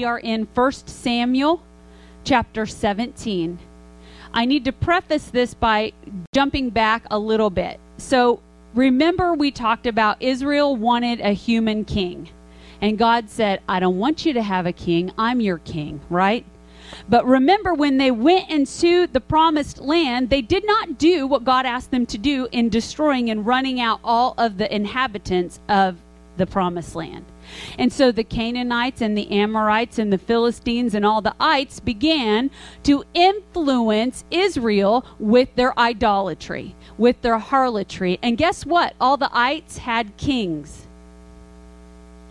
We are in 1 Samuel chapter 17. I need to preface this by jumping back a little bit. So, remember, we talked about Israel wanted a human king. And God said, I don't want you to have a king. I'm your king, right? But remember, when they went into the promised land, they did not do what God asked them to do in destroying and running out all of the inhabitants of the promised land. And so the Canaanites and the Amorites and the Philistines and all the ites began to influence Israel with their idolatry, with their harlotry. And guess what? All the ites had kings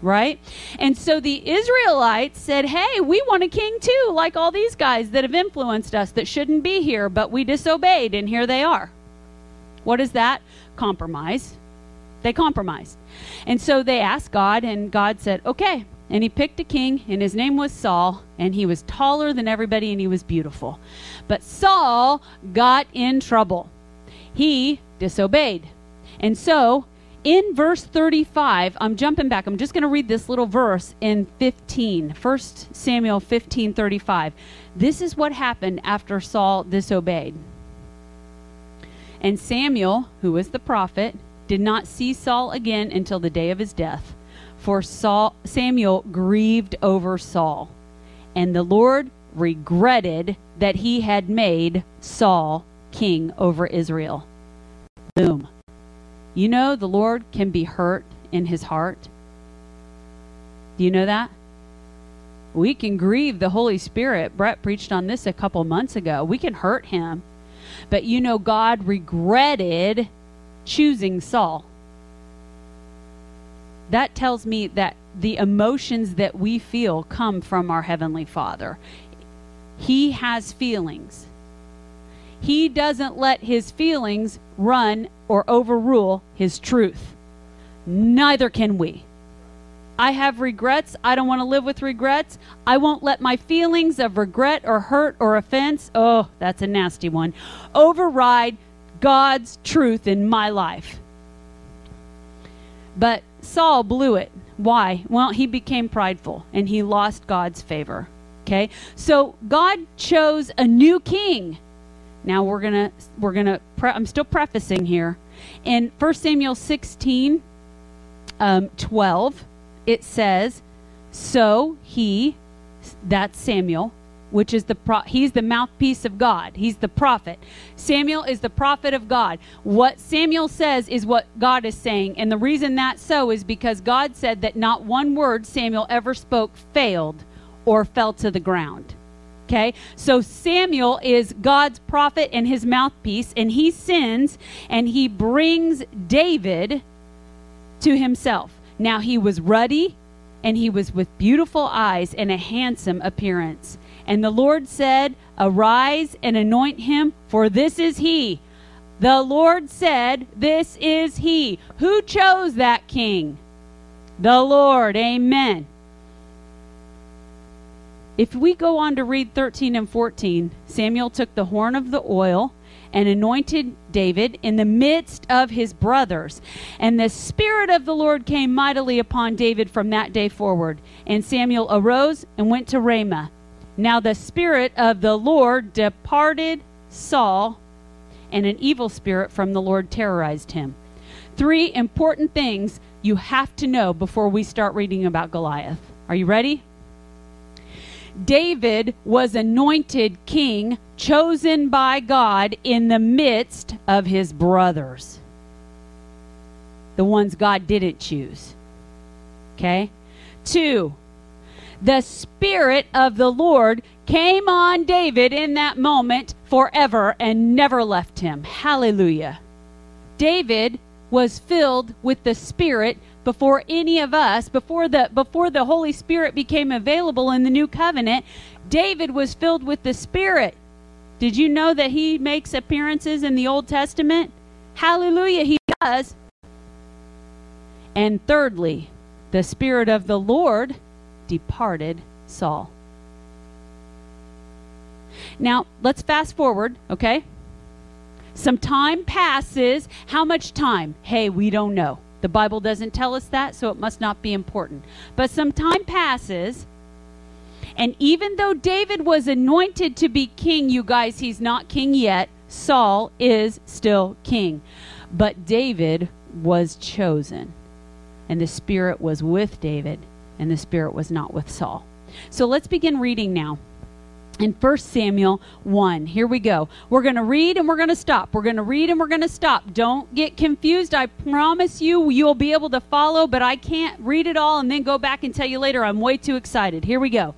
right? And so the Israelites said, Hey, we want a king too, like all these guys that have influenced us that shouldn't be here, but we disobeyed, and here they are. What is that? Compromise. They compromised. And so they asked God, and God said, Okay. And he picked a king, and his name was Saul, and he was taller than everybody, and he was beautiful. But Saul got in trouble. He disobeyed. And so in verse 35, I'm jumping back. I'm just going to read this little verse in 15. 1 Samuel 15 35. This is what happened after Saul disobeyed. And Samuel, who was the prophet, did not see Saul again until the day of his death. For Saul, Samuel grieved over Saul. And the Lord regretted that he had made Saul king over Israel. Boom. You know, the Lord can be hurt in his heart. Do you know that? We can grieve the Holy Spirit. Brett preached on this a couple months ago. We can hurt him. But you know, God regretted choosing Saul. That tells me that the emotions that we feel come from our Heavenly Father. He has feelings. He doesn't let his feelings run or overrule his truth. Neither can we. I have regrets. I don't want to live with regrets. I won't let my feelings of regret or hurt or offense, oh, that's a nasty one, override God's truth in my life. But Saul blew it. Why? Well, he became prideful and he lost God's favor. Okay? So God chose a new king now we're gonna we're gonna. Pre- I'm still prefacing here. In 1 Samuel 16, um, 12, it says, "So he, that's Samuel, which is the pro- he's the mouthpiece of God. He's the prophet. Samuel is the prophet of God. What Samuel says is what God is saying, and the reason that's so is because God said that not one word Samuel ever spoke failed or fell to the ground. Okay? So Samuel is God's prophet and his mouthpiece, and he sins and he brings David to himself. Now he was ruddy and he was with beautiful eyes and a handsome appearance. And the Lord said, Arise and anoint him, for this is he. The Lord said, This is he. Who chose that king? The Lord. Amen. If we go on to read 13 and 14, Samuel took the horn of the oil and anointed David in the midst of his brothers. And the Spirit of the Lord came mightily upon David from that day forward. And Samuel arose and went to Ramah. Now the Spirit of the Lord departed Saul, and an evil spirit from the Lord terrorized him. Three important things you have to know before we start reading about Goliath. Are you ready? David was anointed king, chosen by God in the midst of his brothers. The ones God didn't choose. Okay? Two, the Spirit of the Lord came on David in that moment forever and never left him. Hallelujah. David was filled with the Spirit before any of us, before the before the Holy Spirit became available in the new covenant, David was filled with the Spirit. Did you know that he makes appearances in the Old Testament? Hallelujah, he does. And thirdly, the Spirit of the Lord departed Saul. Now, let's fast forward, okay? Some time passes. How much time? Hey, we don't know. The Bible doesn't tell us that, so it must not be important. But some time passes, And even though David was anointed to be king, you guys, he's not king yet. Saul is still king. But David was chosen. And the Spirit was with David, and the Spirit was not with Saul. So let's begin reading now in 1 Samuel 1. Here we go. We're going to read and we're going to stop. We're going to read and we're going to stop. Don't get confused. I promise you, you'll be able to follow, but I can't read it all and then go back and tell you later. I'm way too excited. Here we go.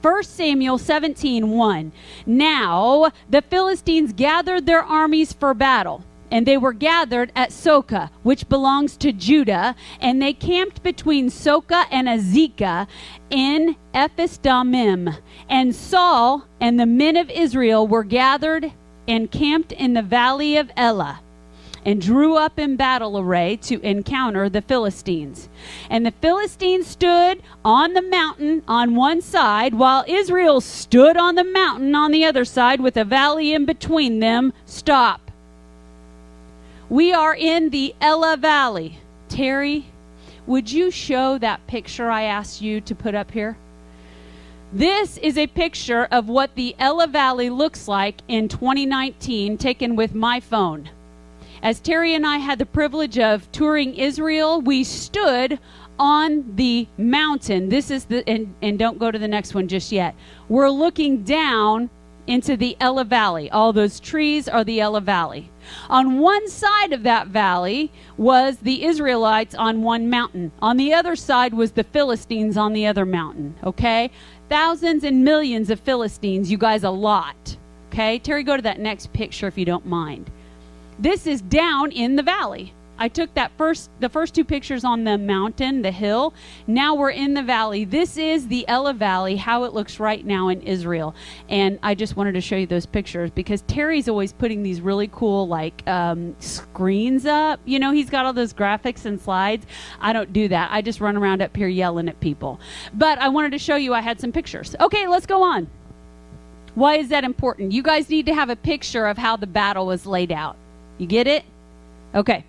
1 Samuel 17 1. Now the Philistines gathered their armies for battle and they were gathered at Socoh, which belongs to Judah, and they camped between Socoh and Azekah in Ephes Dammim. And Saul and the men of Israel were gathered and camped in the valley of Elah and drew up in battle array to encounter the Philistines. And the Philistines stood on the mountain on one side, while Israel stood on the mountain on the other side with a valley in between them. Stop. We are in the Elah Valley. Terry, would you show that picture I asked you to put up here? This is a picture of what the Elah Valley looks like in 2019, taken with my phone. As Terry and I had the privilege of touring Israel, we stood on the mountain. This is the, and, and don't go to the next one just yet. We're looking down into the Elah Valley. All those trees are the Elah Valley. On one side of that valley was the Israelites on one mountain. On the other side was the Philistines on the other mountain. Okay? Thousands and millions of Philistines, you guys, a lot. Okay? Terry, go to that next picture if you don't mind. This is down in the valley. I took that first the first two pictures on the mountain, the hill. Now we're in the valley. This is the Elah Valley, how it looks right now in Israel. And I just wanted to show you those pictures because Terry's always putting these really cool like um, screens up. You know, he's got all those graphics and slides. I don't do that. I just run around up here yelling at people. But I wanted to show you I had some pictures. Okay, let's go on. Why is that important? You guys need to have a picture of how the battle was laid out. You get it? Okay.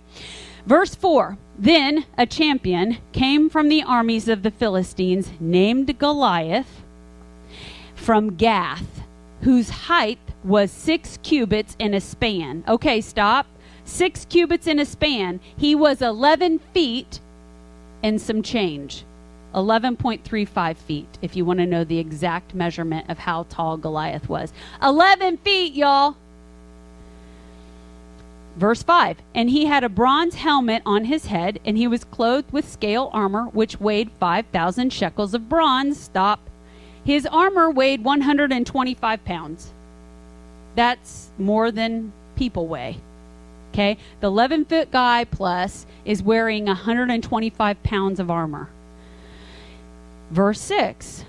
Verse 4 Then a champion came from the armies of the Philistines named Goliath from Gath, whose height was six cubits in a span. Okay, stop. Six cubits in a span. He was 11 feet and some change. 11.35 feet, if you want to know the exact measurement of how tall Goliath was. 11 feet, y'all. Verse 5 And he had a bronze helmet on his head, and he was clothed with scale armor, which weighed 5,000 shekels of bronze. Stop. His armor weighed 125 pounds. That's more than people weigh. Okay? The 11 foot guy plus is wearing 125 pounds of armor. Verse 6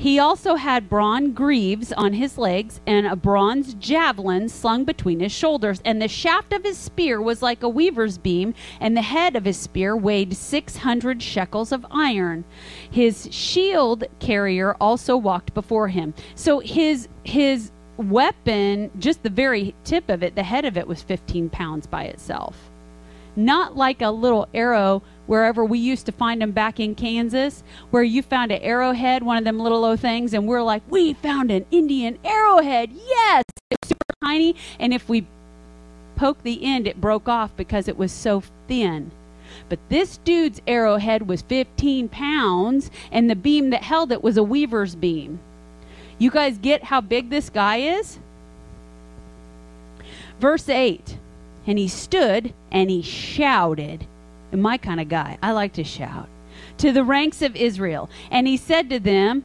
he also had bronze greaves on his legs and a bronze javelin slung between his shoulders. And the shaft of his spear was like a weaver's beam, and the head of his spear weighed 600 shekels of iron. His shield carrier also walked before him. So his his weapon, just the very tip of it, the head of it was 15 pounds by itself. Not like a little arrow wherever we used to find them back in Kansas, where you found an arrowhead, one of them little old things, and we're like, we found an Indian arrowhead. Yes! It's super tiny, and if we poke the end, it broke off because it was so thin. But this dude's arrowhead was 15 pounds, and the beam that held it was a weaver's beam. You guys get how big this guy is? Verse 8 And he stood and he shouted my kind of guy. I like to shout. To the ranks of Israel. And he said to them,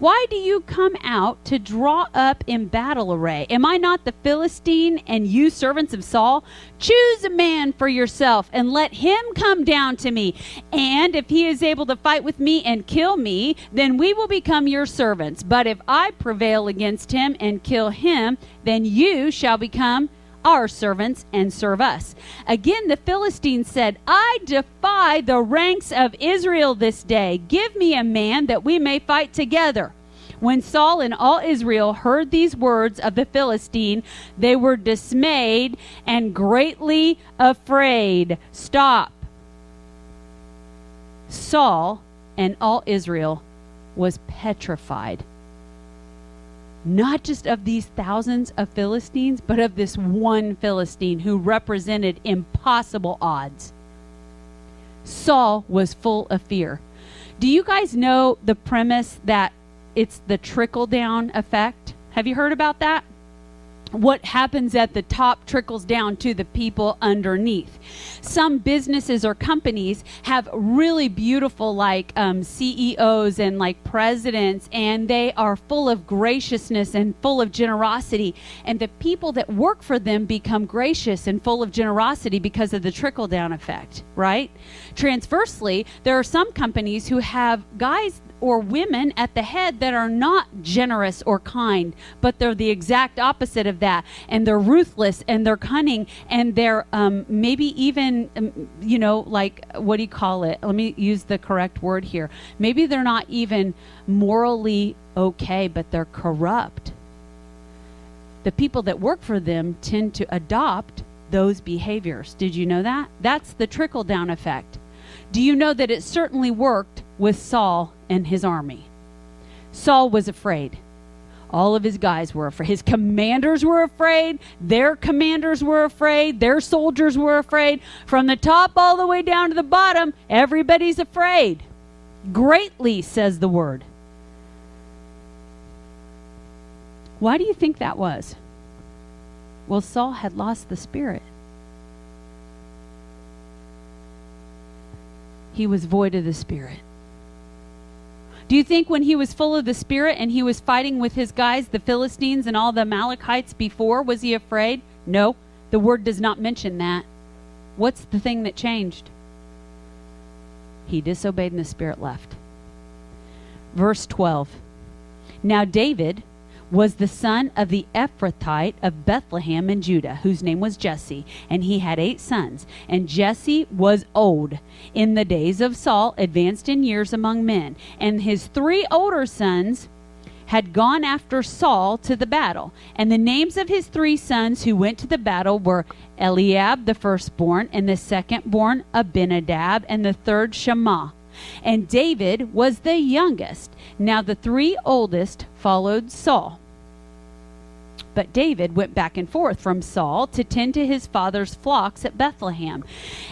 why do you come out to draw up in battle array? Am I not the Philistine and you servants of Saul? Choose a man for yourself and let him come down to me. And if he is able to fight with me and kill me, then we will become your servants. But if I prevail against him and kill him, then you shall become our servants and serve us. Again, the Philistines said, I defy the ranks of Israel this day. Give me a man that we may fight together. When Saul and all Israel heard these words of the Philistine, they were dismayed and greatly afraid. Stop. Saul and all Israel was petrified. Not just of these thousands of Philistines, but of this one Philistine who represented impossible odds. Saul was full of fear. Do you guys know the premise that it's the trickle down effect? Have you heard about that? What happens at the top trickles down to the people underneath. Some businesses or companies have really beautiful, like um, CEOs and like presidents, and they are full of graciousness and full of generosity. And the people that work for them become gracious and full of generosity because of the trickle down effect, right? Transversely, there are some companies who have guys or women at the head that are not generous or kind, but they're the exact opposite of that. And they're ruthless and they're cunning and they're um, maybe even, um, you know, like, what do you call it? Let me use the correct word here. Maybe they're not even morally okay, but they're corrupt. The people that work for them tend to adopt those behaviors. Did you know that? That's the trickle down effect. Do you know that it certainly worked with Saul and his army? Saul was afraid. All of his guys were afraid. His commanders were afraid. Their commanders were afraid. Their soldiers were afraid. From the top all the way down to the bottom, everybody's afraid. Greatly, says the word. Why do you think that was? Well, Saul had lost the spirit. he was void of the Spirit. Do you think when he was full of the Spirit and he was fighting with his guys, the Philistines and all the Amalekites before, was he afraid? No, the word does not mention that. What's the thing that changed? He disobeyed and the Spirit left. Verse 12. Now David was the son of the Ephrathite of Bethlehem in Judah, whose name was Jesse, and he had eight sons. And Jesse was old in the days of Saul, advanced in years among men. And his three older sons had gone after Saul to the battle. And the names of his three sons who went to the battle were Eliab, the firstborn, and the secondborn Abinadab, and the third Shammah. And David was the youngest. Now the three oldest followed Saul. But David went back and forth from Saul to tend to his father's flocks at Bethlehem.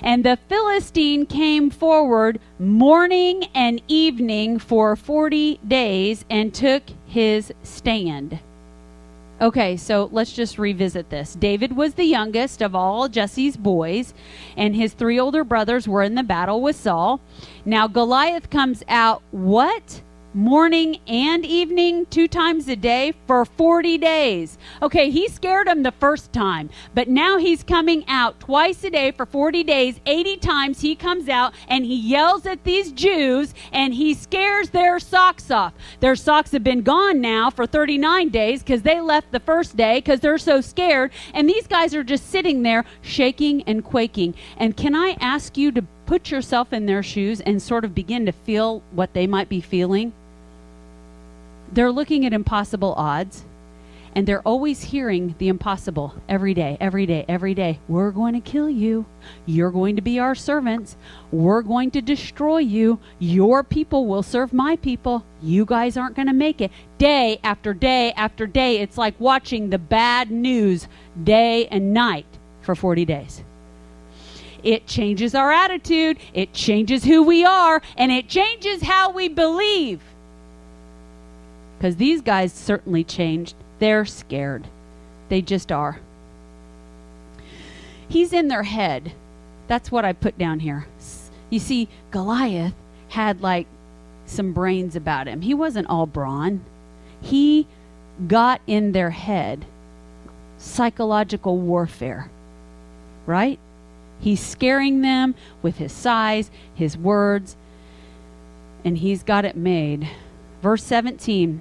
And the Philistine came forward morning and evening for 40 days and took his stand. Okay, so let's just revisit this. David was the youngest of all Jesse's boys, and his three older brothers were in the battle with Saul. Now Goliath comes out, what? Morning and evening, two times a day for 40 days. Okay, he scared them the first time, but now he's coming out twice a day for 40 days. 80 times he comes out and he yells at these Jews and he scares their socks off. Their socks have been gone now for 39 days because they left the first day because they're so scared. And these guys are just sitting there shaking and quaking. And can I ask you to put yourself in their shoes and sort of begin to feel what they might be feeling? they're looking at impossible odds and they're always hearing the impossible every day, every day, every day. We're going to kill you. You're going to be our servants. We're going to destroy you. Your people will serve my people. You guys aren't going to make it. Day after day after day, it's like watching the bad news day and night for 40 days. It changes our attitude, it changes who we are, and it changes how we believe. Because these guys certainly changed. They're scared. They just are. He's in their head. That's what I put down here. You see, Goliath had like some brains about him. He wasn't all brawn. He got in their head psychological warfare, right? He's scaring them with his size, his words, and he's got it made. Verse 17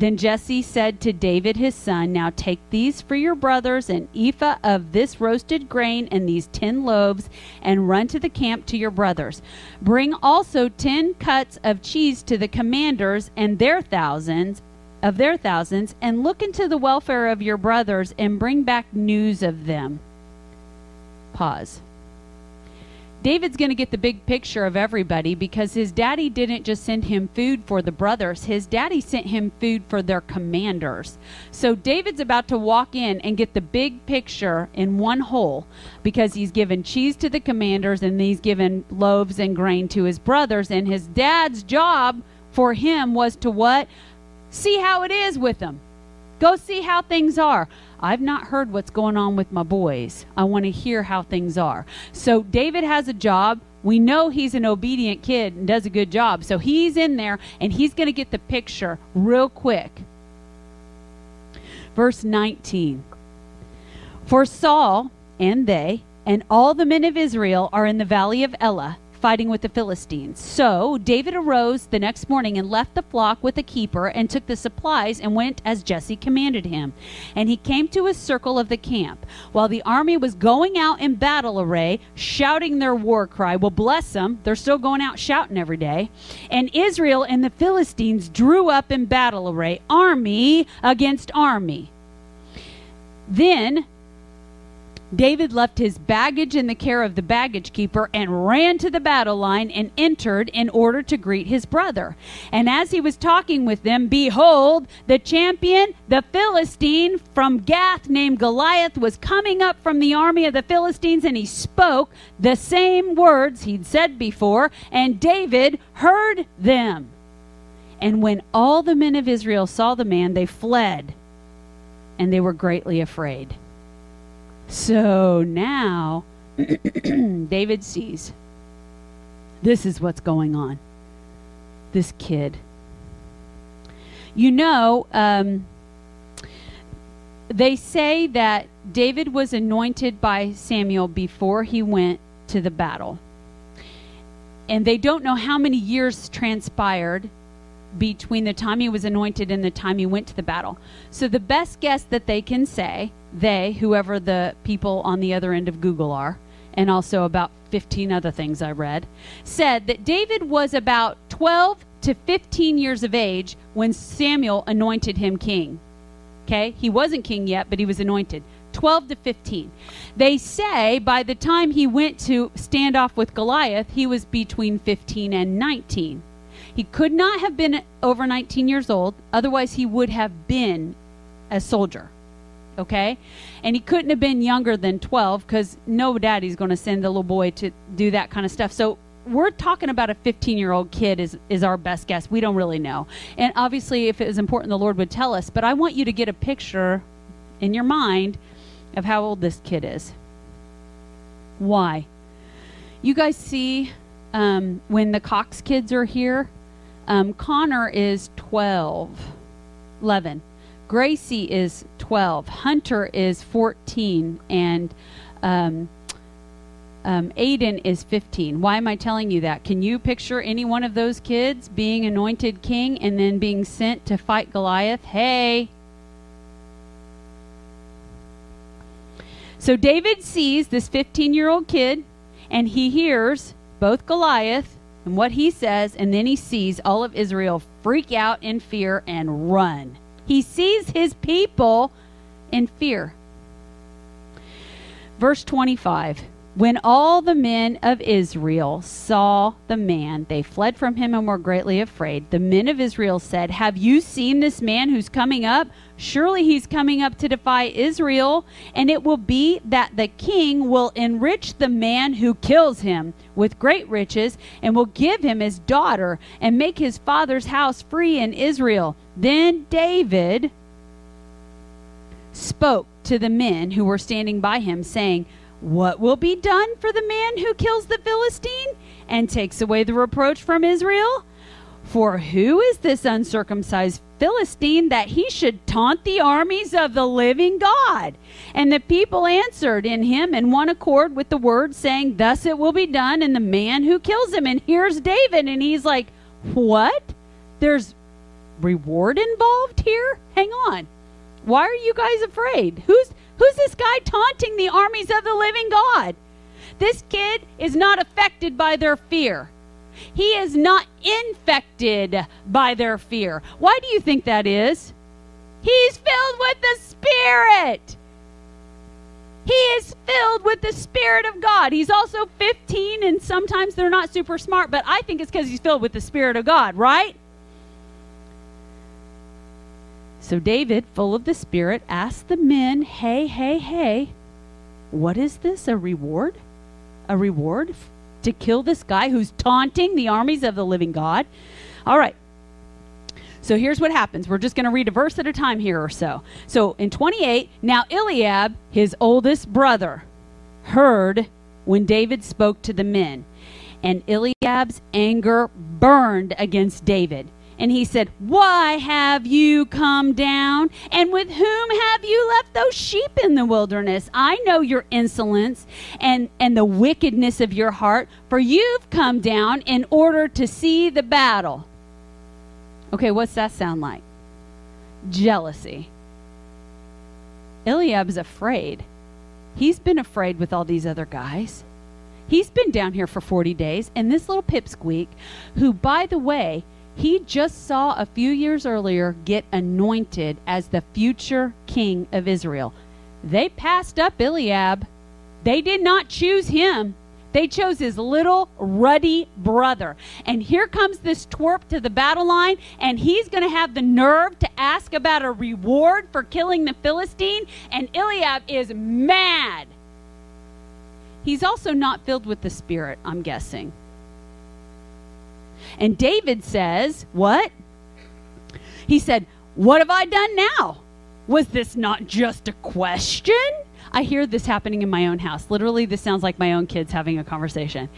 then Jesse said to David his son, Now take these for your brothers, an ephah of this roasted grain and these ten loaves, and run to the camp to your brothers. Bring also ten cuts of cheese to the commanders and their thousands of their thousands, and look into the welfare of your brothers and bring back news of them. Pause. David's going to get the big picture of everybody because his daddy didn't just send him food for the brothers, his daddy sent him food for their commanders. So David's about to walk in and get the big picture in one hole because he's given cheese to the commanders and he's given loaves and grain to his brothers. And his dad's job for him was to what? See how it is with them. Go see how things are. I've not heard what's going on with my boys. I want to hear how things are. So David has a job. We know he's an obedient kid and does a good job. So he's in there and he's going to get the picture real quick. Verse 19 For Saul and they and all the men of Israel are in the valley of Elah fighting with the Philistines. So David arose the next morning and left the flock with the keeper and took the supplies and went as Jesse commanded him. And he came to a circle of the camp while the army was going out in battle array, shouting their war cry. Well, bless them. They're still going out shouting every day. And Israel and the Philistines drew up in battle array, army against army. Then David left his baggage in the care of the baggage keeper and ran to the battle line and entered in order to greet his brother. And as he was talking with them, behold, the champion, the Philistine from Gath named Goliath, was coming up from the army of the Philistines, and he spoke the same words he'd said before, and David heard them. And when all the men of Israel saw the man, they fled, and they were greatly afraid. So now David sees this is what's going on. This kid. You know, um, they say that David was anointed by Samuel before he went to the battle. And they don't know how many years transpired between the time he was anointed and the time he went to the battle. So the best guess that they can say, they, whoever the people on the other end of Google are, and also about 15 other things I read, said that David was about 12 to 15 years of age when Samuel anointed him king. Okay? He wasn't king yet, but he was anointed. 12 to 15. They say by the time he went to stand off with Goliath, he was between 15 and 19. He could not have been over 19 years old, otherwise, he would have been a soldier. Okay? And he couldn't have been younger than 12 because no daddy's going to send the little boy to do that kind of stuff. So we're talking about a 15 year old kid is, is our best guess. We don't really know. And obviously, if it was important, the Lord would tell us. But I want you to get a picture in your mind of how old this kid is. Why? You guys see um, when the Cox kids are here, um, Connor is 12, 11. Gracie is 12. Hunter is 14. And um, um, Aiden is 15. Why am I telling you that? Can you picture any one of those kids being anointed king and then being sent to fight Goliath? Hey. So David sees this 15 year old kid and he hears both Goliath and what he says, and then he sees all of Israel freak out in fear and run. He sees his people in fear. Verse 25 When all the men of Israel saw the man, they fled from him and were greatly afraid. The men of Israel said, Have you seen this man who's coming up? Surely he's coming up to defy Israel, and it will be that the king will enrich the man who kills him with great riches, and will give him his daughter, and make his father's house free in Israel. Then David spoke to the men who were standing by him, saying, What will be done for the man who kills the Philistine and takes away the reproach from Israel? For who is this uncircumcised Philistine that he should taunt the armies of the living God? And the people answered in him in one accord with the word, saying, Thus it will be done and the man who kills him. And here's David, and he's like, What? There's reward involved here? Hang on. Why are you guys afraid? Who's who's this guy taunting the armies of the living God? This kid is not affected by their fear. He is not infected by their fear. Why do you think that is? He's filled with the Spirit. He is filled with the Spirit of God. He's also 15, and sometimes they're not super smart, but I think it's because he's filled with the Spirit of God, right? So David, full of the Spirit, asked the men, Hey, hey, hey, what is this? A reward? A reward to kill this guy who's taunting the armies of the living God? All right. So here's what happens. We're just going to read a verse at a time here or so. So in 28, now Eliab, his oldest brother, heard when David spoke to the men. And Eliab's anger burned against David. And he said, Why have you come down? And with whom have you left those sheep in the wilderness? I know your insolence and, and the wickedness of your heart, for you've come down in order to see the battle. Okay, what's that sound like? Jealousy. Eliab is afraid. He's been afraid with all these other guys. He's been down here for 40 days, and this little pipsqueak, who, by the way, he just saw a few years earlier get anointed as the future king of Israel. They passed up Eliab. They did not choose him. They chose his little ruddy brother. And here comes this twerp to the battle line, and he's going to have the nerve to ask about a reward for killing the Philistine. And Eliab is mad. He's also not filled with the Spirit, I'm guessing. And David says, What? He said, What have I done now? Was this not just a question? I hear this happening in my own house. Literally, this sounds like my own kids having a conversation.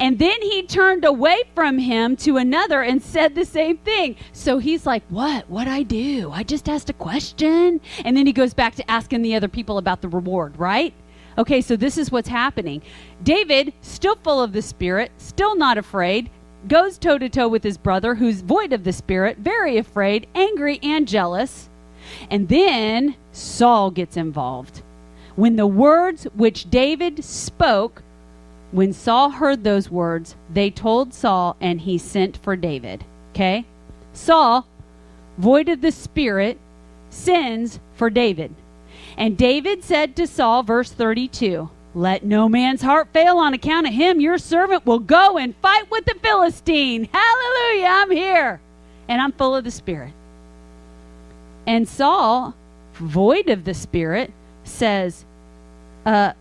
And then he turned away from him to another and said the same thing. So he's like, What? What I do? I just asked a question. And then he goes back to asking the other people about the reward, right? Okay, so this is what's happening. David, still full of the Spirit, still not afraid, goes toe to toe with his brother, who's void of the Spirit, very afraid, angry, and jealous. And then Saul gets involved. When the words which David spoke, when Saul heard those words, they told Saul, and he sent for David. Okay? Saul, void of the Spirit, sends for David. And David said to Saul, verse 32, let no man's heart fail on account of him. Your servant will go and fight with the Philistine. Hallelujah, I'm here. And I'm full of the Spirit. And Saul, void of the Spirit, says, uh,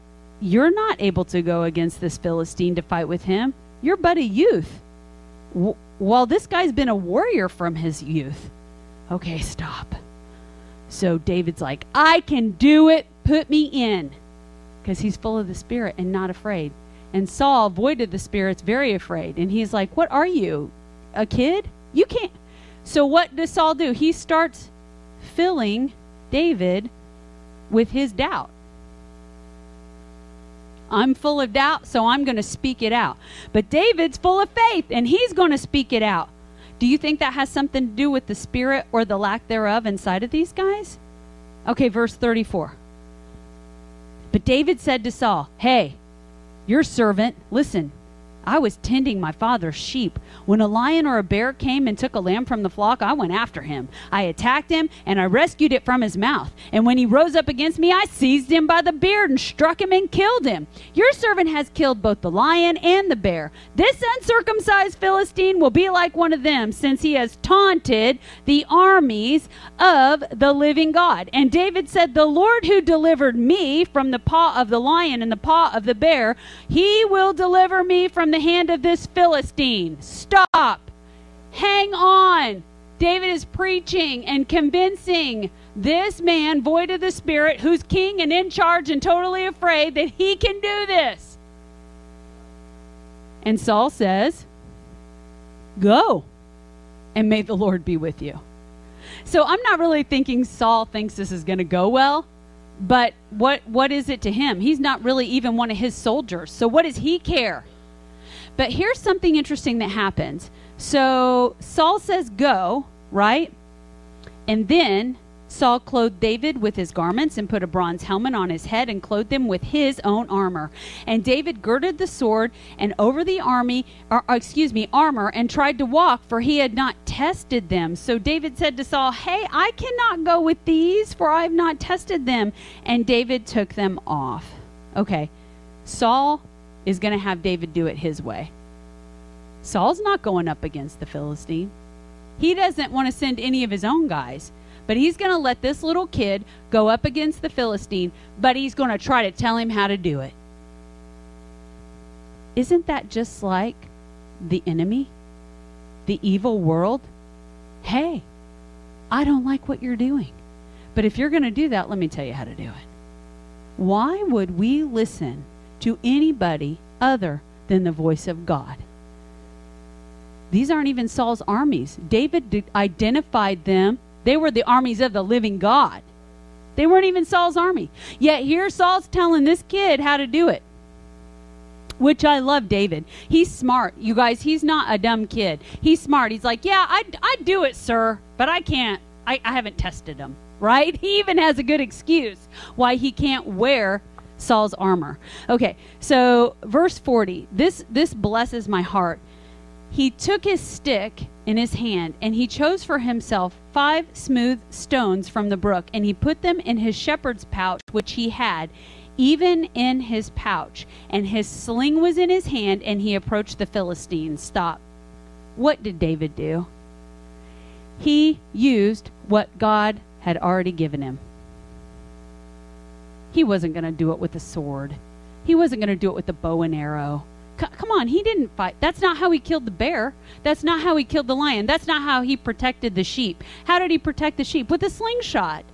You're not able to go against this Philistine to fight with him. You're but a youth. W- while this guy's been a warrior from his youth. Okay, stop. So David's like, I can do it. Put me in because he's full of the Spirit and not afraid. And Saul, void of the Spirit's very afraid. And he's like, What are you? A kid? You can't. So what does Saul do? He starts filling David with his doubt. I'm full of doubt, so I'm going to speak it out. But David's full of faith, and he's going to speak it out. Do you think that has something to do with the spirit or the lack thereof inside of these guys? Okay, verse 34. But David said to Saul, Hey, your servant, listen, I was tending my father's sheep. When a lion or a bear came and took a lamb from the flock, I went after him. I attacked him and I rescued it from his mouth. And when he rose up against me, I seized him by the beard and struck him and killed him. Your servant has killed both the lion and the bear. This uncircumcised Philistine will be like one of them, since he has taunted the armies of the living God. And David said, The Lord who delivered me from the paw of the lion and the paw of the bear, he will deliver me from the hand of this Philistine. Stop. Hang on. David is preaching and convincing this man, void of the Spirit, who's king and in charge and totally afraid that he can do this. And Saul says, Go, and may the Lord be with you. So I'm not really thinking Saul thinks this is going to go well, but what what is it to him? He's not really even one of his soldiers. So what does he care? But here's something interesting that happens. So Saul says, Go, right? And then Saul clothed David with his garments and put a bronze helmet on his head and clothed him with his own armor. And David girded the sword and over the army, or, excuse me, armor, and tried to walk, for he had not tested them. So David said to Saul, Hey, I cannot go with these, for I have not tested them. And David took them off. Okay, Saul is going to have David do it his way. Saul's not going up against the Philistine. He doesn't want to send any of his own guys. But he's going to let this little kid go up against the Philistine, but he's going to try to tell him how to do it. Isn't that just like the enemy? The evil world? Hey, I don't like what you're doing. But if you're going to do that, let me tell you how to do it. Why would we listen to anybody other than the voice of God? These aren't even Saul's armies. David identified them they were the armies of the living God. They weren't even Saul's army. Yet here Saul's telling this kid how to do it. Which I love David. He's smart. You guys, he's not a dumb kid. He's smart. He's like, yeah, I, I do it, sir, but I can't. I, I haven't tested him, right? He even has a good excuse why he can't wear Saul's armor. Okay, so verse 40. This this blesses my heart. He took his stick in his hand, and he chose for himself five smooth stones from the brook, and he put them in his shepherd's pouch which he had, even in his pouch. And his sling was in his hand, and he approached the Philistines. Stop. What did David do? He used what God had already given him. He wasn't going to do it with a sword. He wasn't going to do it with a bow and arrow. C- come on, he didn't fight. That's not how he killed the bear. That's not how he killed the lion. That's not how he protected the sheep. How did he protect the sheep? With a slingshot.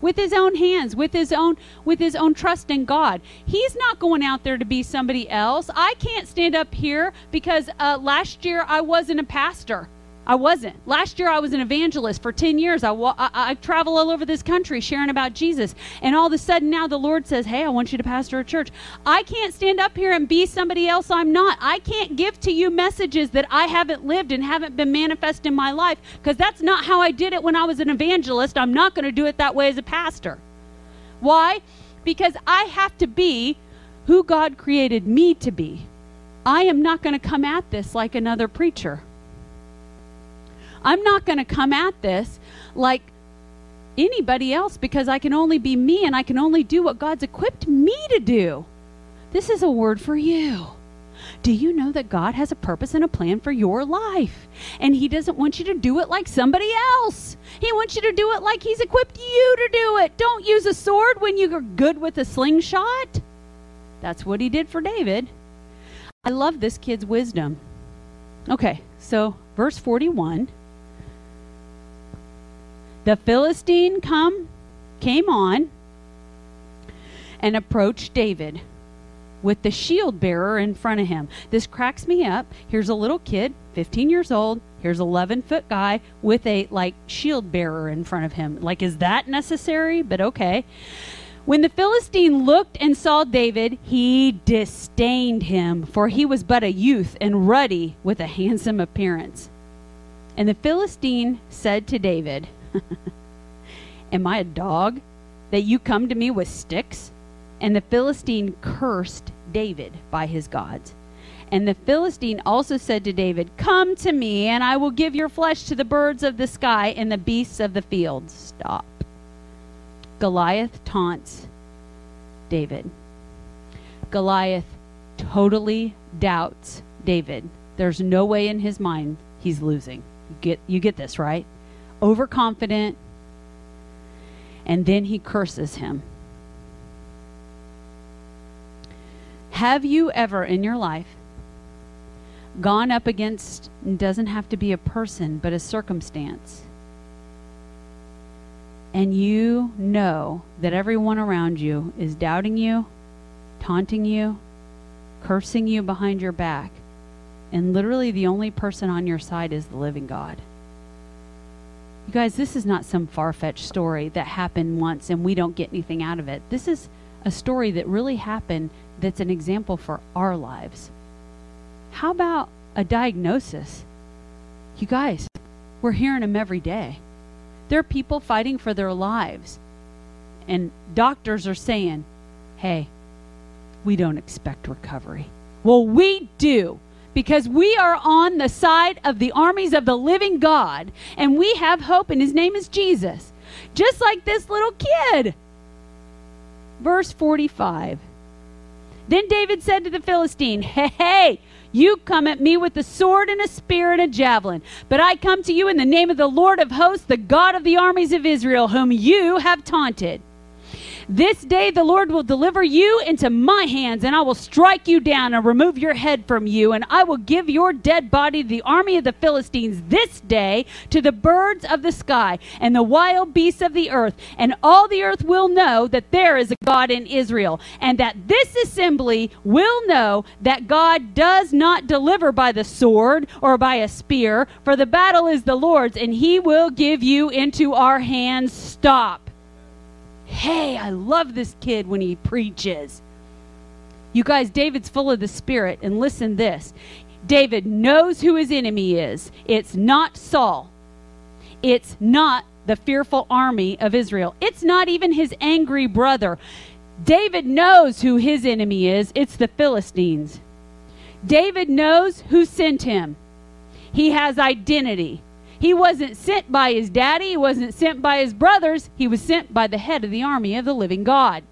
With his own hands, with his own with his own trust in God. He's not going out there to be somebody else. I can't stand up here because uh, last year I wasn't a pastor. I wasn't. Last year, I was an evangelist for 10 years. I, I, I, travel all over this country sharing about Jesus. And all of a sudden, now the Lord says, Hey, I want you to pastor a church. I can't stand up here and be somebody else I'm not. I can't give to you messages that I haven't lived and haven't been manifest in my life because that's not how I did it when I was an evangelist. I'm not going to do it that way as a pastor. Why? Because I have to be who God created me to be. I am not going to come at this like another preacher. I'm not going to come at this like anybody else because I can only be me and I can only do what God's equipped me to do. This is a word for you. Do you know that God has a purpose and a plan for your life? And He doesn't want you to do it like somebody else. He wants you to do it like He's equipped you to do it. Don't use a sword when you're good with a slingshot. That's what He did for David. I love this kid's wisdom. Okay, so verse 41 the Philistine come came on and approached David with the shield bearer in front of him. This cracks me up. Here's a little kid, 15 years old. Here's 11 foot guy with a like shield bearer in front of him. Like, is that necessary? But okay. When the Philistine looked and saw David, he disdained him, for he was but a youth and ruddy with a handsome appearance. And the Philistine said to David, Am I a dog that you come to me with sticks? And the Philistine cursed David by his gods. And the Philistine also said to David, Come to me, and I will give your flesh to the birds of the sky and the beasts of the field. Stop. Goliath taunts David. Goliath totally doubts David. There's no way in his mind he's losing. You get you get this, right? Overconfident, and then he curses him. Have you ever in your life gone up against, doesn't have to be a person, but a circumstance, and you know that everyone around you is doubting you, taunting you, cursing you behind your back, and literally the only person on your side is the living God? You guys, this is not some far fetched story that happened once and we don't get anything out of it. This is a story that really happened that's an example for our lives. How about a diagnosis? You guys, we're hearing them every day. There are people fighting for their lives. And doctors are saying, hey, we don't expect recovery. Well, we do because we are on the side of the armies of the living God and we have hope, and his name is Jesus. Just like this little kid. Verse 45. Then David said to the Philistine, Hey, hey, you come at me with a sword and a spear and a javelin, but I come to you in the name of the Lord of hosts, the God of the armies of Israel, whom you have taunted. This day the Lord will deliver you into my hands, and I will strike you down and remove your head from you, and I will give your dead body to the army of the Philistines this day to the birds of the sky and the wild beasts of the earth, and all the earth will know that there is a God in Israel, and that this assembly will know that God does not deliver by the sword or by a spear, for the battle is the Lord's, and he will give you into our hands. Stop. Hey, I love this kid when he preaches. You guys, David's full of the Spirit. And listen this David knows who his enemy is. It's not Saul, it's not the fearful army of Israel, it's not even his angry brother. David knows who his enemy is. It's the Philistines. David knows who sent him. He has identity. He wasn't sent by his daddy, he wasn't sent by his brothers, he was sent by the head of the army of the living God.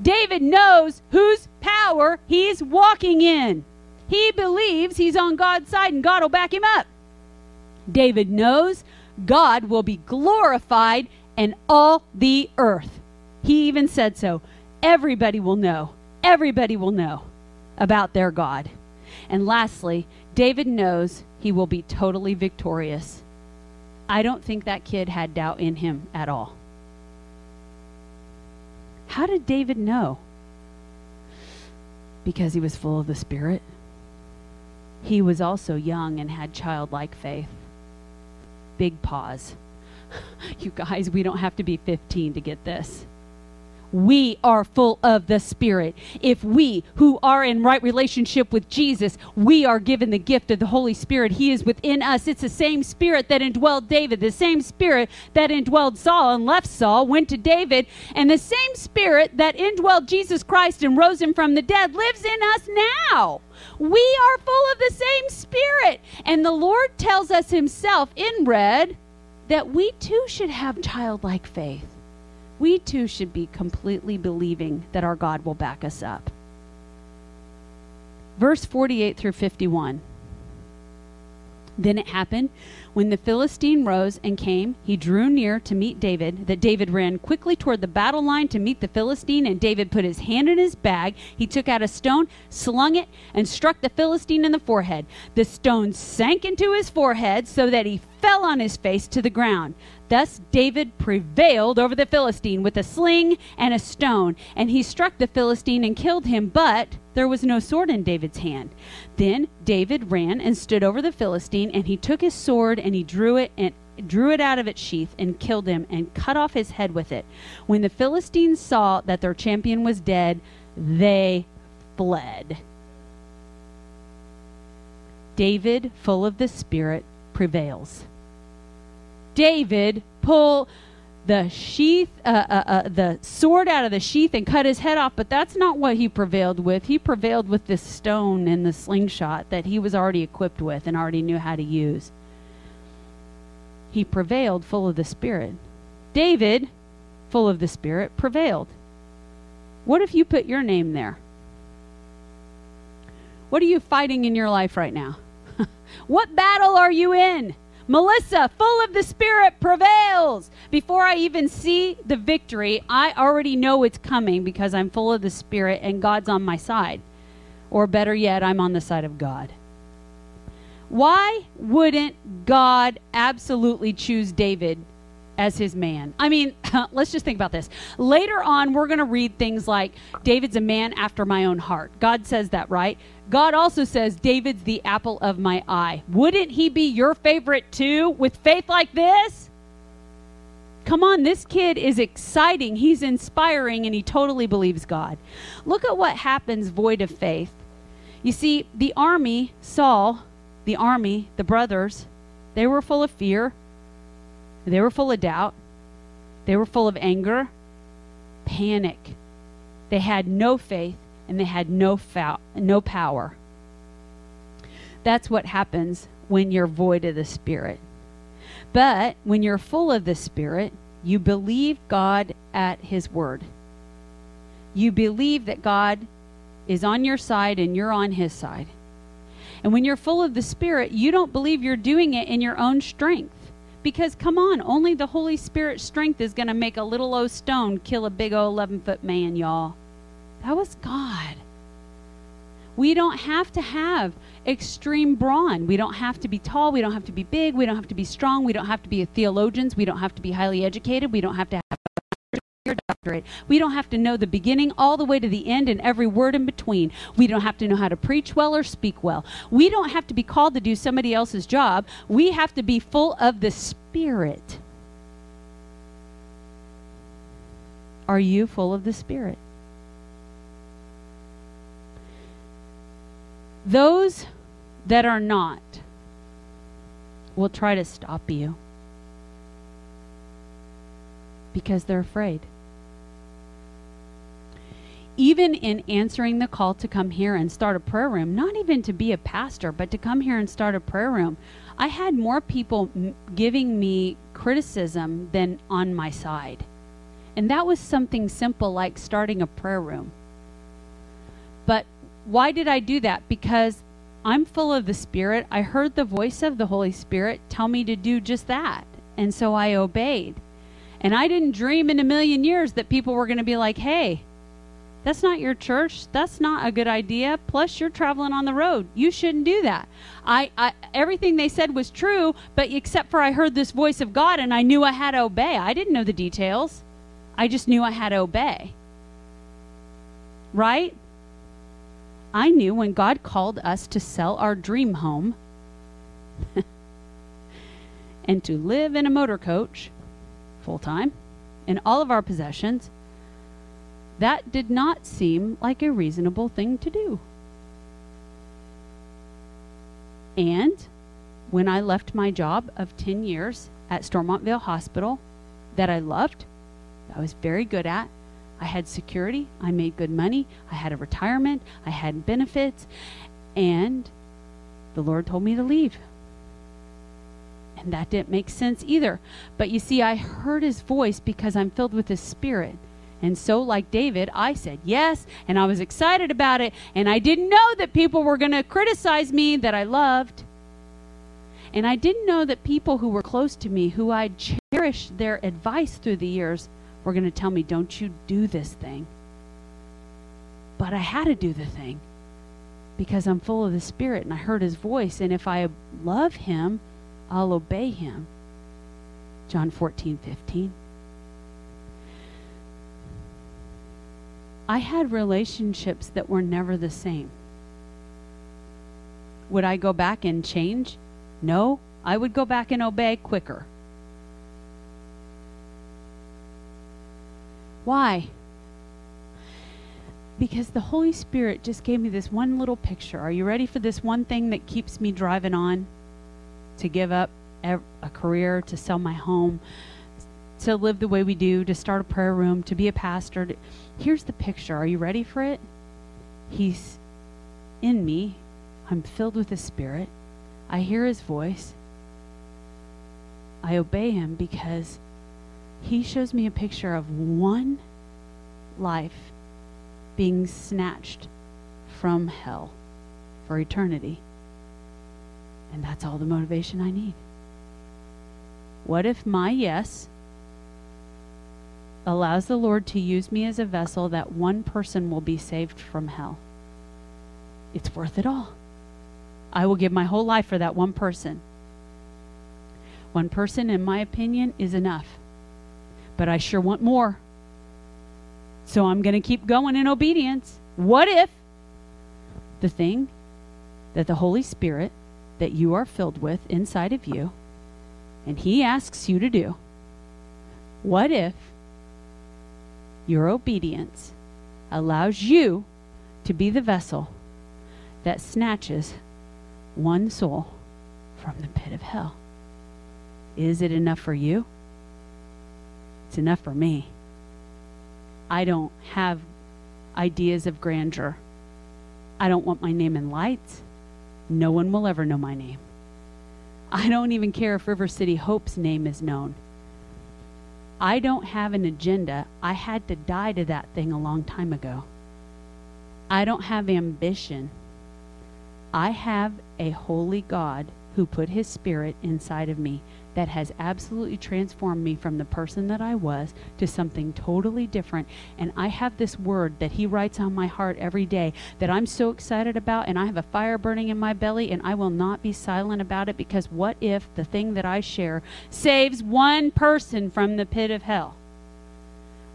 David knows whose power he's walking in. He believes he's on God's side and God will back him up. David knows God will be glorified in all the earth. He even said so. Everybody will know. Everybody will know about their God. And lastly, David knows he will be totally victorious. I don't think that kid had doubt in him at all. How did David know? Because he was full of the Spirit. He was also young and had childlike faith. Big pause. You guys, we don't have to be 15 to get this we are full of the Spirit. If we, who are in right relationship with Jesus, we are given the gift of the Holy Spirit, He is within us. It's the same Spirit that indwelled David, the same Spirit that indwelled Saul and left Saul, went to David, and the same Spirit that indwelled Jesus Christ and rose him from the dead lives in us now. We are full of the same Spirit. And the Lord tells us Himself in red that we too should have childlike faith we too should be completely believing that our God will back us up. Verse 48 through 51. Then it happened when the Philistine rose and came, he drew near to meet David, that David ran quickly toward the battle line to meet the Philistine, and David put his hand in his bag. He took out a stone, slung it, and struck the Philistine in the forehead. The stone sank into his forehead so that he fell on his face to the ground. Thus David prevailed over the Philistine with a sling and a stone, and he struck the Philistine and killed him, but there was no sword in David's hand. Then David ran and stood over the Philistine, and he took his sword and he drew it and drew it out of its sheath and killed him and cut off his head with it. When the Philistines saw that their champion was dead, they fled. David, full of the Spirit, prevails. David pull the sheath, uh, uh, uh, the sword out of the sheath and cut his head off, but that's not what he prevailed with. He prevailed with this stone and the slingshot that he was already equipped with and already knew how to use. He prevailed full of the Spirit. David, full of the Spirit, prevailed. What if you put your name there? What are you fighting in your life right now? what battle are you in? Melissa, full of the Spirit, prevails. Before I even see the victory, I already know it's coming because I'm full of the Spirit and God's on my side. Or better yet, I'm on the side of God. Why wouldn't God absolutely choose David as his man. I mean, let's just think about this. Later on, we're going to read things like David's a man after my own heart. God says that, right? God also says David's the apple of my eye. Wouldn't he be your favorite too with faith like this? Come on, this kid is exciting. He's inspiring and he totally believes God. Look at what happens void of faith. You see, the army, Saul, the army, the brothers, they were full of fear They were full of doubt. They were full of anger, panic. They had no faith and they had no no power. That's what happens when you're void of the Spirit. But when you're full of the Spirit, you believe God at His word. You believe that God is on your side and you're on His side. And when you're full of the Spirit, you don't believe you're doing it in your own strength. Because come on, only the Holy Spirit's strength is going to make a little old stone kill a big old 11 foot man, y'all. That was God. We don't have to have extreme brawn. We don't have to be tall. We don't have to be big. We don't have to be strong. We don't have to be a theologians. We don't have to be highly educated. We don't have to have a doctorate. We don't have to know the beginning all the way to the end and every word in between. We don't have to know how to preach well or speak well. We don't have to be called to do somebody else's job. We have to be full of the Spirit. Are you full of the Spirit? Those that are not will try to stop you because they're afraid. Even in answering the call to come here and start a prayer room, not even to be a pastor, but to come here and start a prayer room, I had more people m- giving me criticism than on my side. And that was something simple like starting a prayer room. Why did I do that? Because I'm full of the Spirit. I heard the voice of the Holy Spirit tell me to do just that. And so I obeyed. And I didn't dream in a million years that people were going to be like, hey, that's not your church. That's not a good idea. Plus, you're traveling on the road. You shouldn't do that. I, I, everything they said was true, but except for I heard this voice of God and I knew I had to obey. I didn't know the details. I just knew I had to obey. Right? I knew when God called us to sell our dream home and to live in a motor coach full time and all of our possessions, that did not seem like a reasonable thing to do. And when I left my job of 10 years at Stormont Vail Hospital that I loved, I was very good at, I had security, I made good money, I had a retirement, I had benefits, and the Lord told me to leave. And that didn't make sense either. But you see, I heard his voice because I'm filled with his spirit. And so, like David, I said yes, and I was excited about it, and I didn't know that people were going to criticize me that I loved. And I didn't know that people who were close to me, who I'd cherished their advice through the years, were going to tell me, don't you do this thing. But I had to do the thing because I'm full of the Spirit and I heard His voice. And if I love Him, I'll obey Him. John 14, 15. I had relationships that were never the same. Would I go back and change? No, I would go back and obey quicker. Why? Because the Holy Spirit just gave me this one little picture. Are you ready for this one thing that keeps me driving on? To give up a career, to sell my home, to live the way we do, to start a prayer room, to be a pastor. Here's the picture. Are you ready for it? He's in me. I'm filled with His Spirit. I hear His voice. I obey Him because he shows me a picture of one life being snatched from hell for eternity. And that's all the motivation I need. What if my yes allows the Lord to use me as a vessel that one person will be saved from hell? It's worth it all. I will give my whole life for that one person. One person, in my opinion, is enough but I sure want more. So I'm going to keep going in obedience. What if the thing that the Holy Spirit that you are filled with inside of you and He asks you to do, what if your obedience allows you to be the vessel that snatches one soul from the pit of hell? Is it enough for you? It's enough for me. I don't have ideas of grandeur. I don't want my name in lights. No one will ever know my name. I don't even care if River City Hope's name is known. I don't have an agenda. I had to die to that thing a long time ago. I don't have ambition. I have a holy God who put his spirit inside of me that has absolutely transformed me from the person that I was to something totally different. And I have this word that He writes on my heart every day that I'm so excited about, and I have a fire burning in my belly, and I will not be silent about it because what if the thing that I share saves one person from the pit of hell?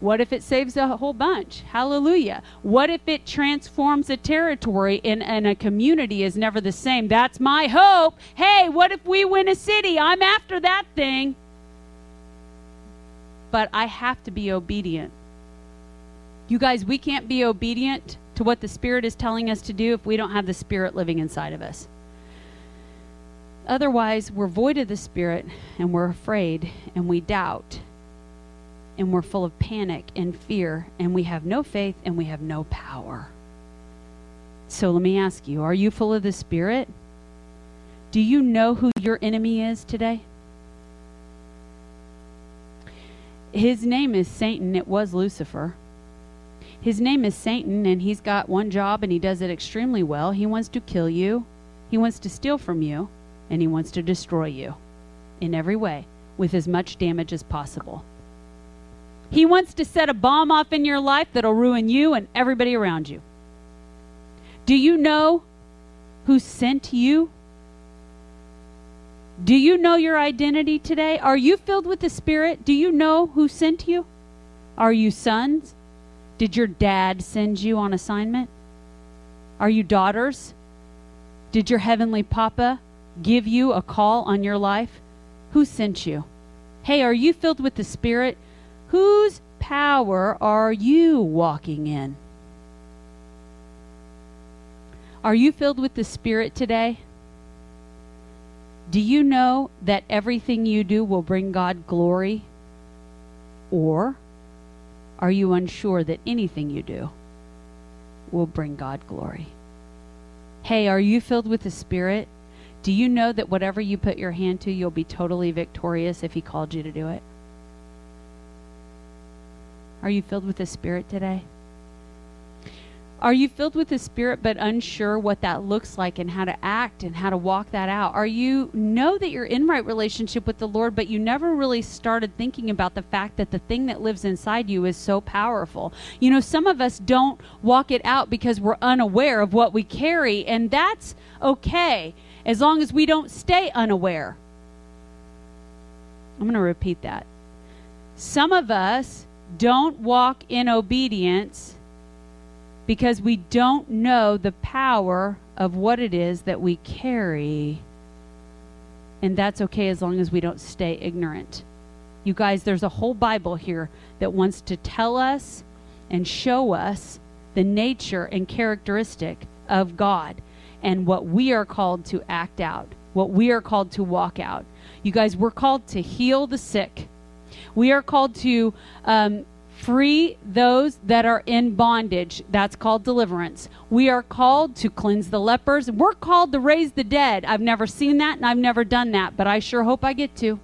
What if it saves a whole bunch? Hallelujah. What if it transforms a territory and, and a community is never the same? That's my hope. Hey, what if we win a city? I'm after that thing. But I have to be obedient. You guys, we can't be obedient to what the Spirit is telling us to do if we don't have the Spirit living inside of us. Otherwise, we're void of the Spirit and we're afraid and we doubt and we're full of panic and fear, and we have no faith and we have no power. So let me ask you are you full of the Spirit? Do you know who your enemy is today? His name is Satan. It was Lucifer. His name is Satan, and he's got one job and he does it extremely well. He wants to kill you, he wants to steal from you, and he wants to destroy you in every way with as much damage as possible. He wants to set a bomb off in your life that'll ruin you and everybody around you. Do you know who sent you? Do you know your identity today? Are you filled with the Spirit? Do you know who sent you? Are you sons? Did your dad send you on assignment? Are you daughters? Did your heavenly papa give you a call on your life? Who sent you? Hey, are you filled with the Spirit? Whose power are you walking in? Are you filled with the Spirit today? Do you know that everything you do will bring God glory? Or are you unsure that anything you do will bring God glory? Hey, are you filled with the Spirit? Do you know that whatever you put your hand to, you'll be totally victorious if He called you to do it? Are you filled with the Spirit today? Are you filled with the Spirit but unsure what that looks like and how to act and how to walk that out? Are you know that you're in right relationship with the Lord, but you never really started thinking about the fact that the thing that lives inside you is so powerful? You know, some of us don't walk it out because we're unaware of what we carry, and that's okay as long as we don't stay unaware. I'm going to repeat that. Some of us don't walk in obedience because we don't know the power of what it is that we carry. And that's okay as long as we don't stay ignorant. You guys, there's a whole Bible here that wants to tell us and show us the nature and characteristic of God and what we are called to act out, what we are called to walk out. You guys, we're called to heal the sick. We are called to um, free those that are in bondage. That's called deliverance. We are called to cleanse the lepers. We're called to raise the dead. I've never seen that and I've never done that, but I sure hope I get to.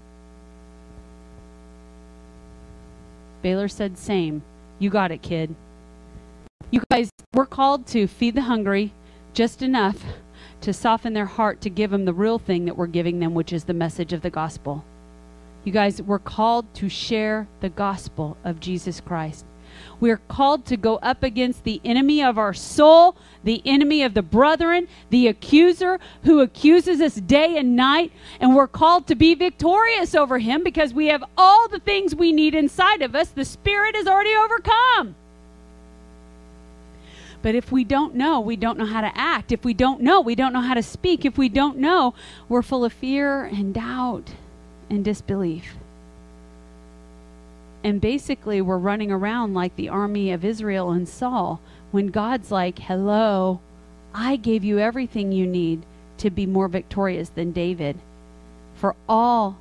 Baylor said, Same. You got it, kid. You guys, we're called to feed the hungry just enough to soften their heart to give them the real thing that we're giving them, which is the message of the gospel. You guys, we're called to share the gospel of Jesus Christ. We're called to go up against the enemy of our soul, the enemy of the brethren, the accuser who accuses us day and night. And we're called to be victorious over him because we have all the things we need inside of us. The Spirit has already overcome. But if we don't know, we don't know how to act. If we don't know, we don't know how to speak. If we don't know, we're full of fear and doubt and disbelief. And basically, we're running around like the army of Israel and Saul when God's like, Hello, I gave you everything you need to be more victorious than David. For all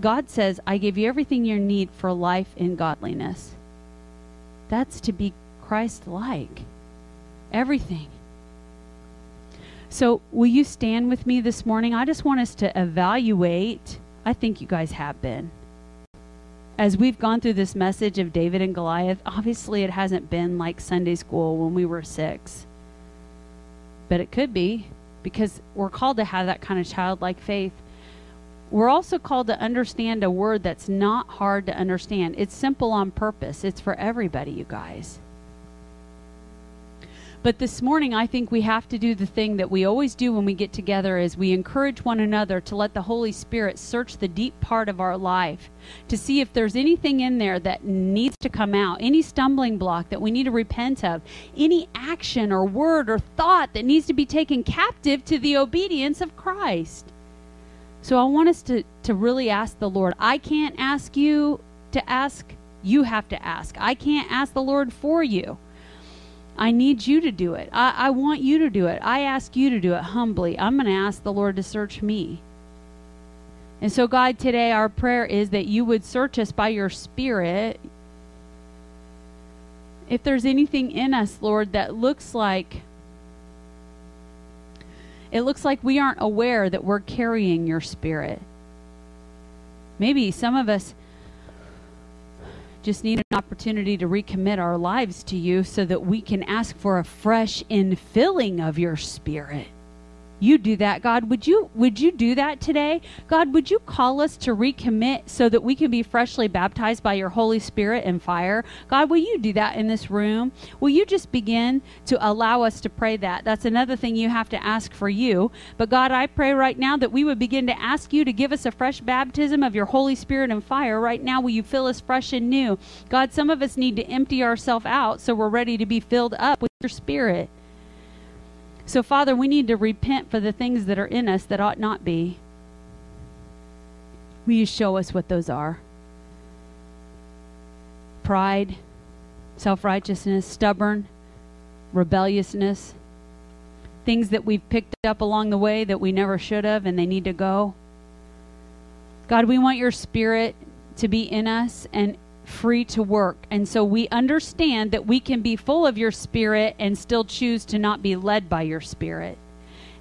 God says, I gave you everything you need for life in godliness. That's to be Christ like. Everything. So, will you stand with me this morning? I just want us to evaluate. I think you guys have been. As we've gone through this message of David and Goliath, obviously it hasn't been like Sunday school when we were six. But it could be because we're called to have that kind of childlike faith. We're also called to understand a word that's not hard to understand. It's simple on purpose, it's for everybody, you guys. But this morning, I think we have to do the thing that we always do when we get together is we encourage one another to let the Holy Spirit search the deep part of our life to see if there's anything in there that needs to come out, any stumbling block that we need to repent of, any action or word or thought that needs to be taken captive to the obedience of Christ. So I want us to, to really ask the Lord. I can't ask you to ask, you have to ask. I can't ask the Lord for you. I need you to do it. I, I want you to do it. I ask you to do it humbly. I'm going to ask the Lord to search me. And so, God, today our prayer is that you would search us by your Spirit. If there's anything in us, Lord, that looks like it looks like we aren't aware that we're carrying your Spirit. Maybe some of us just need an opportunity to recommit our lives to you so that we can ask for a fresh infilling of your spirit you do that god would you would you do that today? God would you call us to recommit so that we can be freshly baptized by your holy spirit and fire? God will you do that in this room? Will you just begin to allow us to pray that? That's another thing you have to ask for you. But god i pray right now that we would begin to ask you to give us a fresh baptism of your holy spirit and fire right now. Will you fill us fresh and new? God some of us need to empty ourselves out so we're ready to be filled up with your spirit so, Father, we need to repent for the things that are in us that ought not be. Will you show us what those are? Pride, self righteousness, stubborn, rebelliousness, things that we've picked up along the way that we never should have and they need to go. God, we want your spirit to be in us and free to work. And so we understand that we can be full of your spirit and still choose to not be led by your spirit.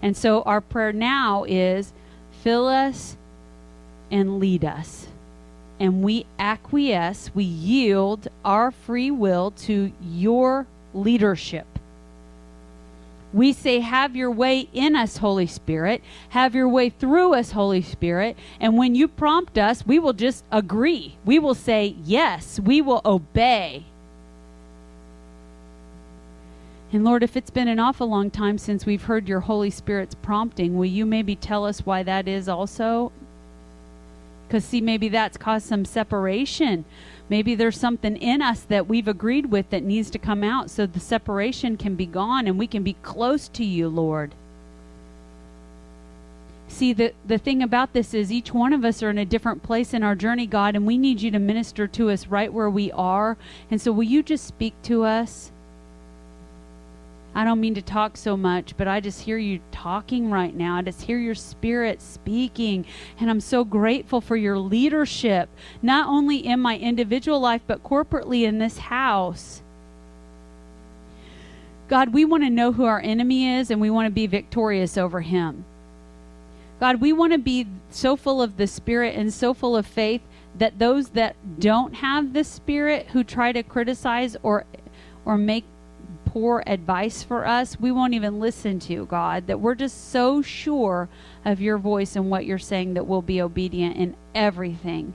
And so our prayer now is fill us and lead us. And we acquiesce, we yield our free will to your leadership. We say, Have your way in us, Holy Spirit. Have your way through us, Holy Spirit. And when you prompt us, we will just agree. We will say, Yes, we will obey. And Lord, if it's been an awful long time since we've heard your Holy Spirit's prompting, will you maybe tell us why that is also? Because, see, maybe that's caused some separation Maybe there's something in us that we've agreed with that needs to come out so the separation can be gone and we can be close to you, Lord. See, the, the thing about this is each one of us are in a different place in our journey, God, and we need you to minister to us right where we are. And so, will you just speak to us? I don't mean to talk so much, but I just hear you talking right now. I just hear your spirit speaking. And I'm so grateful for your leadership, not only in my individual life, but corporately in this house. God, we want to know who our enemy is and we want to be victorious over him. God, we want to be so full of the Spirit and so full of faith that those that don't have the Spirit who try to criticize or or make poor advice for us, we won't even listen to, God. That we're just so sure of your voice and what you're saying that we'll be obedient in everything.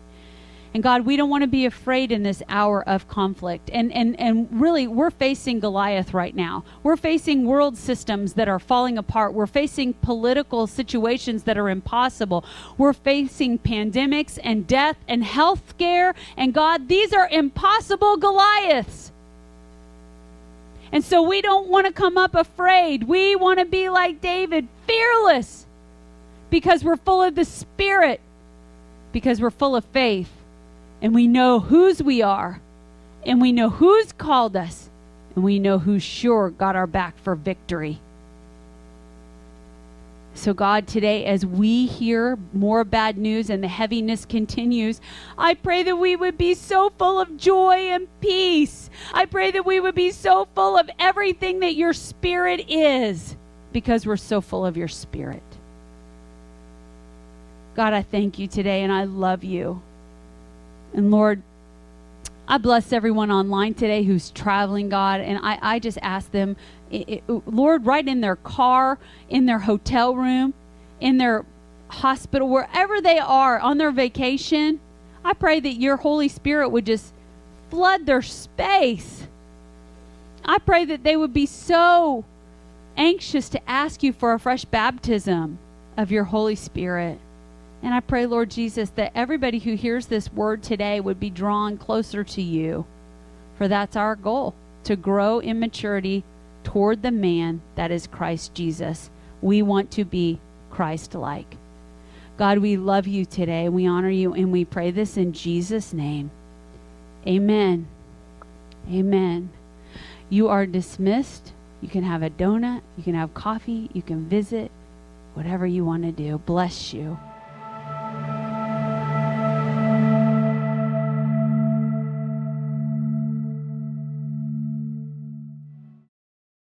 And God, we don't want to be afraid in this hour of conflict. And, and, and really, we're facing Goliath right now. We're facing world systems that are falling apart. We're facing political situations that are impossible. We're facing pandemics and death and health scare. And God, these are impossible Goliaths. And so we don't want to come up afraid. We want to be like David, fearless, because we're full of the Spirit, because we're full of faith, and we know whose we are, and we know who's called us, and we know who's sure got our back for victory. So, God, today, as we hear more bad news and the heaviness continues, I pray that we would be so full of joy and peace. I pray that we would be so full of everything that your Spirit is because we're so full of your Spirit. God, I thank you today and I love you. And Lord, I bless everyone online today who's traveling, God, and I, I just ask them Lord, right in their car, in their hotel room, in their hospital, wherever they are on their vacation, I pray that your Holy Spirit would just flood their space. I pray that they would be so anxious to ask you for a fresh baptism of your Holy Spirit. And I pray, Lord Jesus, that everybody who hears this word today would be drawn closer to you. For that's our goal to grow in maturity toward the man that is Christ Jesus. We want to be Christ like. God, we love you today. We honor you and we pray this in Jesus' name. Amen. Amen. You are dismissed. You can have a donut. You can have coffee. You can visit. Whatever you want to do. Bless you.